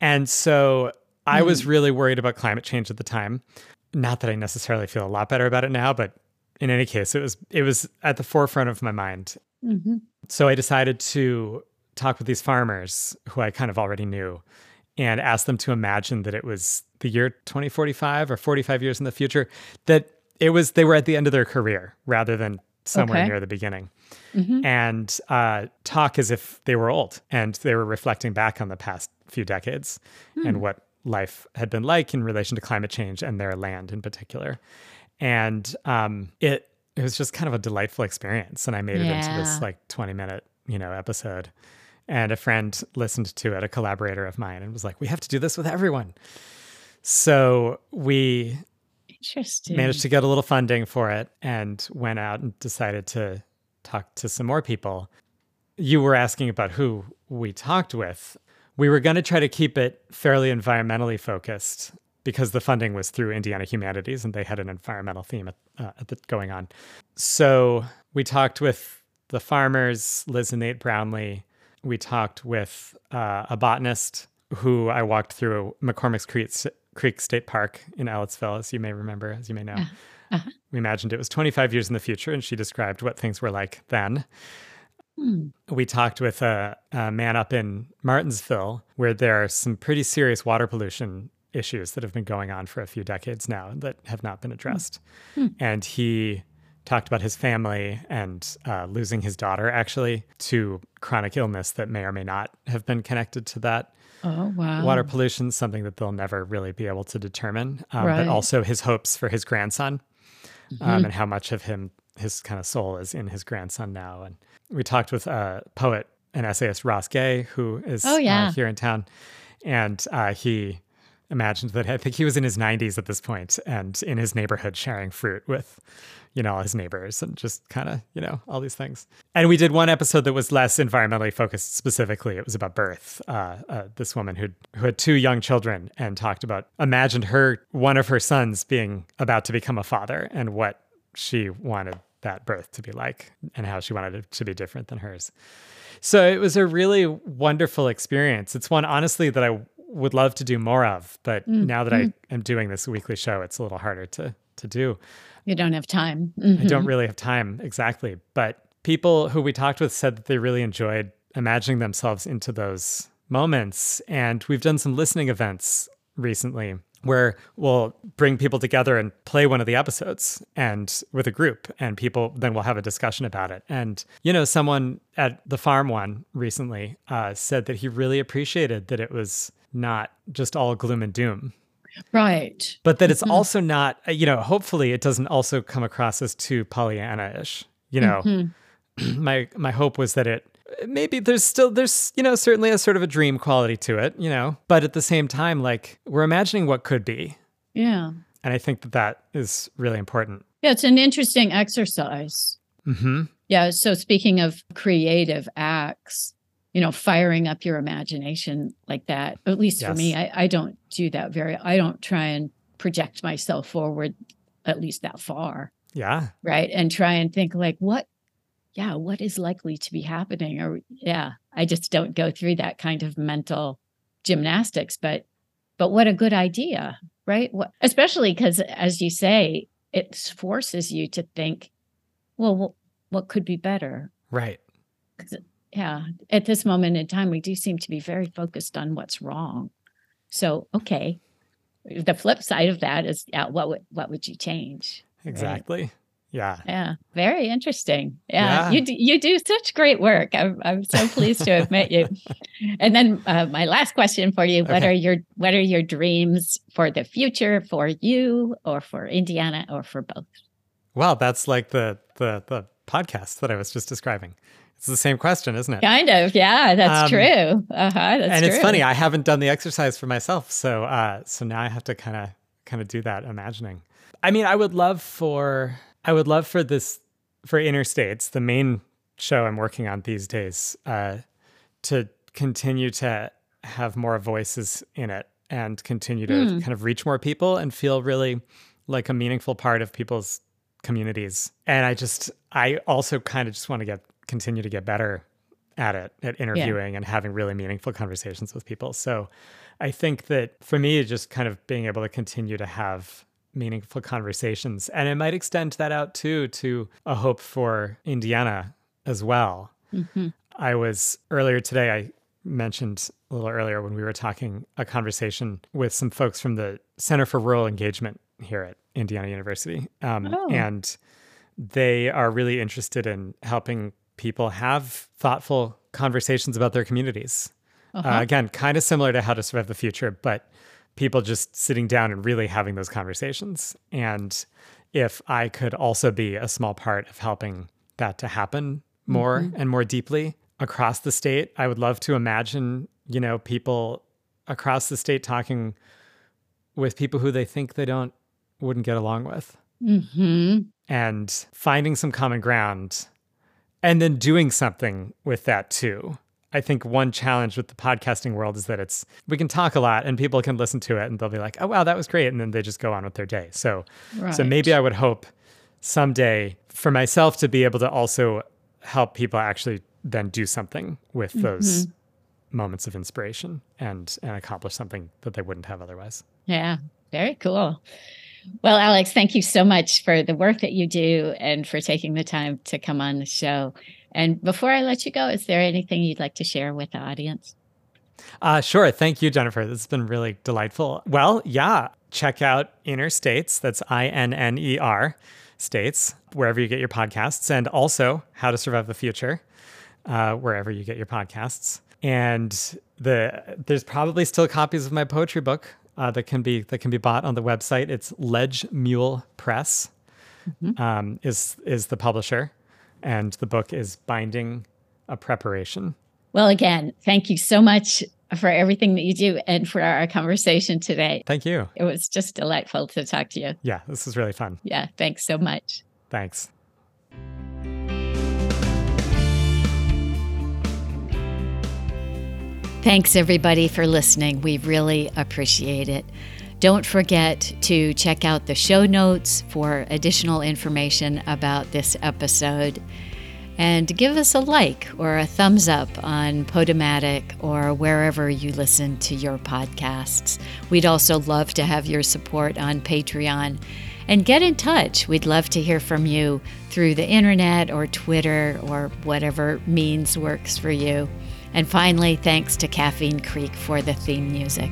and so mm. i was hmm. really worried about climate change at the time not that i necessarily feel a lot better about it now but in any case it was it was at the forefront of my mind mm-hmm. so i decided to talk with these farmers who I kind of already knew and ask them to imagine that it was the year 2045 or 45 years in the future, that it was they were at the end of their career rather than somewhere Okay. near the beginning. And uh, talk as if they were old and they were reflecting back on the past few decades and what life had been like in relation to climate change and their land in particular. And um, it it was just kind of a delightful experience. And I made it into this like 20 minute, you know, episode. And a friend listened to it, a collaborator of mine, and was like, we have to do this with everyone. So we managed to get a little funding for it and went out and decided to talk to some more people. You were asking about who we talked with. We were going to try to keep it fairly environmentally focused because the funding was through Indiana Humanities and they had an environmental theme at, uh, at the, going on. So we talked with the farmers, Liz and Nate Brownlee. We talked with uh, a botanist who I walked through McCormick's Creek, Creek State Park in Ellettsville, as you may remember, as you may know. We imagined it was 25 years in the future, and she described what things were like then. Hmm. We talked with a, a man up in Martinsville, where there are some pretty serious water pollution issues that have been going on for a few decades now that have not been addressed. And he talked about his family and uh, losing his daughter actually to chronic illness that may or may not have been connected to that Oh wow. water pollution, something that they'll never really be able to determine. Um, Right. But also his hopes for his grandson um, and how much of him, his kind of soul is in his grandson now. And we talked with a poet and essayist, Ross Gay, who is Oh, yeah. uh, here in town. And uh, he imagined that I think he was in his 90s at this point and in his neighborhood sharing fruit with, you know, all his neighbors and just kind of, you know, all these things. And we did one episode that was less environmentally focused specifically. It was about birth. Uh, uh, this woman who who had two young children and talked about imagined her one of her sons being about to become a father and what she wanted that birth to be like and how she wanted it to be different than hers. So it was a really wonderful experience. It's one honestly that I would love to do more of, but now that I am doing this weekly show, it's a little harder to to do. You don't have time. I Mhm. don't really have time exactly, but people who we talked with said that they really enjoyed imagining themselves into those moments. And we've done some listening events recently where we'll bring people together and play one of the episodes and with a group and people then we'll have a discussion about it and you know someone at the farm one recently uh, said that he really appreciated that it was not just all gloom and doom Right. but that it's also not uh, you know hopefully it doesn't also come across as too pollyanna-ish you know Mm-hmm. my my hope was that it maybe there's still there's you know certainly a sort of a dream quality to it you know but at the same time like we're imagining what could be Yeah. and i think that that is really important Yeah, it's an interesting exercise. hmm Yeah. So speaking of creative acts, you know, firing up your imagination like that, at least for me I, I don't do that very, I don't try and project myself forward at least that far. yeah Right. And try and think like, what, yeah, what is likely to be happening? Or, yeah, I just don't go through that kind of mental gymnastics, but, but what a good idea. Right. What, especially because, as you say, it forces you to think, well, what, what could be better? right yeah at this moment in time we do seem to be very focused on what's wrong. So okay the flip side of that is yeah what would what would you change exactly. Yeah. Yeah very interesting. Yeah, Yeah. you do, you do such great work. I'm, I'm so pleased to have met you. And then uh, my last question for you what Okay. are your what are your dreams for the future for you or for indiana or for both? Well that's like the the the podcast that i was just describing it's the same question isn't it kind of yeah that's Um, true uh-huh that's and it's true. funny i haven't done the exercise for myself so uh so now i have to kind of kind of do that imagining i mean i would love for i would love for this for Inner States the main show i'm working on these days uh to continue to have more voices in it and continue to Hmm. kind of reach more people and feel really like a meaningful part of people's communities. And i just i also kind of just want to get continue to get better at it at interviewing and having really meaningful conversations with people. So i think that for me just kind of being able to continue to have meaningful conversations. And it might extend that out too to a hope for indiana as well. Mhm. I was earlier today, I mentioned a little earlier when we were talking a conversation with some folks from the Center for Rural Engagement here at Indiana University. Um, oh. And they are really interested in helping people have thoughtful conversations about their communities. Uh-huh. Uh, again, kind of similar to How to Survive the Future, but people just sitting down and really having those conversations. And if I could also be a small part of helping that to happen more mm-hmm. and more deeply across the state, I would love to imagine, you know, people across the state talking with people who they think they don't wouldn't get along with. Mm-hmm. And finding some common ground and then doing something with that too. I think one challenge with the podcasting world is that it's we can talk a lot and people can listen to it and they'll be like, "Oh wow, that was great," and then they just go on with their day. So, right. so maybe I would hope someday for myself to be able to also help people actually then do something with mm-hmm. those moments of inspiration and and accomplish something that they wouldn't have otherwise. Yeah, very cool. Well, Alex, thank you so much for the work that you do and for taking the time to come on the show. And before I let you go, is there anything you'd like to share with the audience? Uh, sure. Thank you, Jennifer. This has been really delightful. Well, yeah, check out Inner States. That's I N N E R States, wherever you get your podcasts, and also How to Survive the Future, uh, wherever you get your podcasts. And the there's probably still copies of my poetry book uh, that can be that can be bought on the website. It's Ledge Mule Press mm-hmm. um, is is the publisher, and the book is Binding a Preparation. Well, again, thank you so much for everything that you do and for our conversation today. Thank you. It was just delightful to talk to you. Yeah, this was really fun. Yeah, thanks so much. Thanks. Thanks, everybody, for listening. We really appreciate it. Don't forget to check out the show notes for additional information about this episode. And give us a like or a thumbs up on Podomatic or wherever you listen to your podcasts. We'd also love to have your support on Patreon. And get in touch. We'd love to hear from you through the internet or Twitter or whatever means works for you. And finally, thanks to Caffeine Creek for the theme music.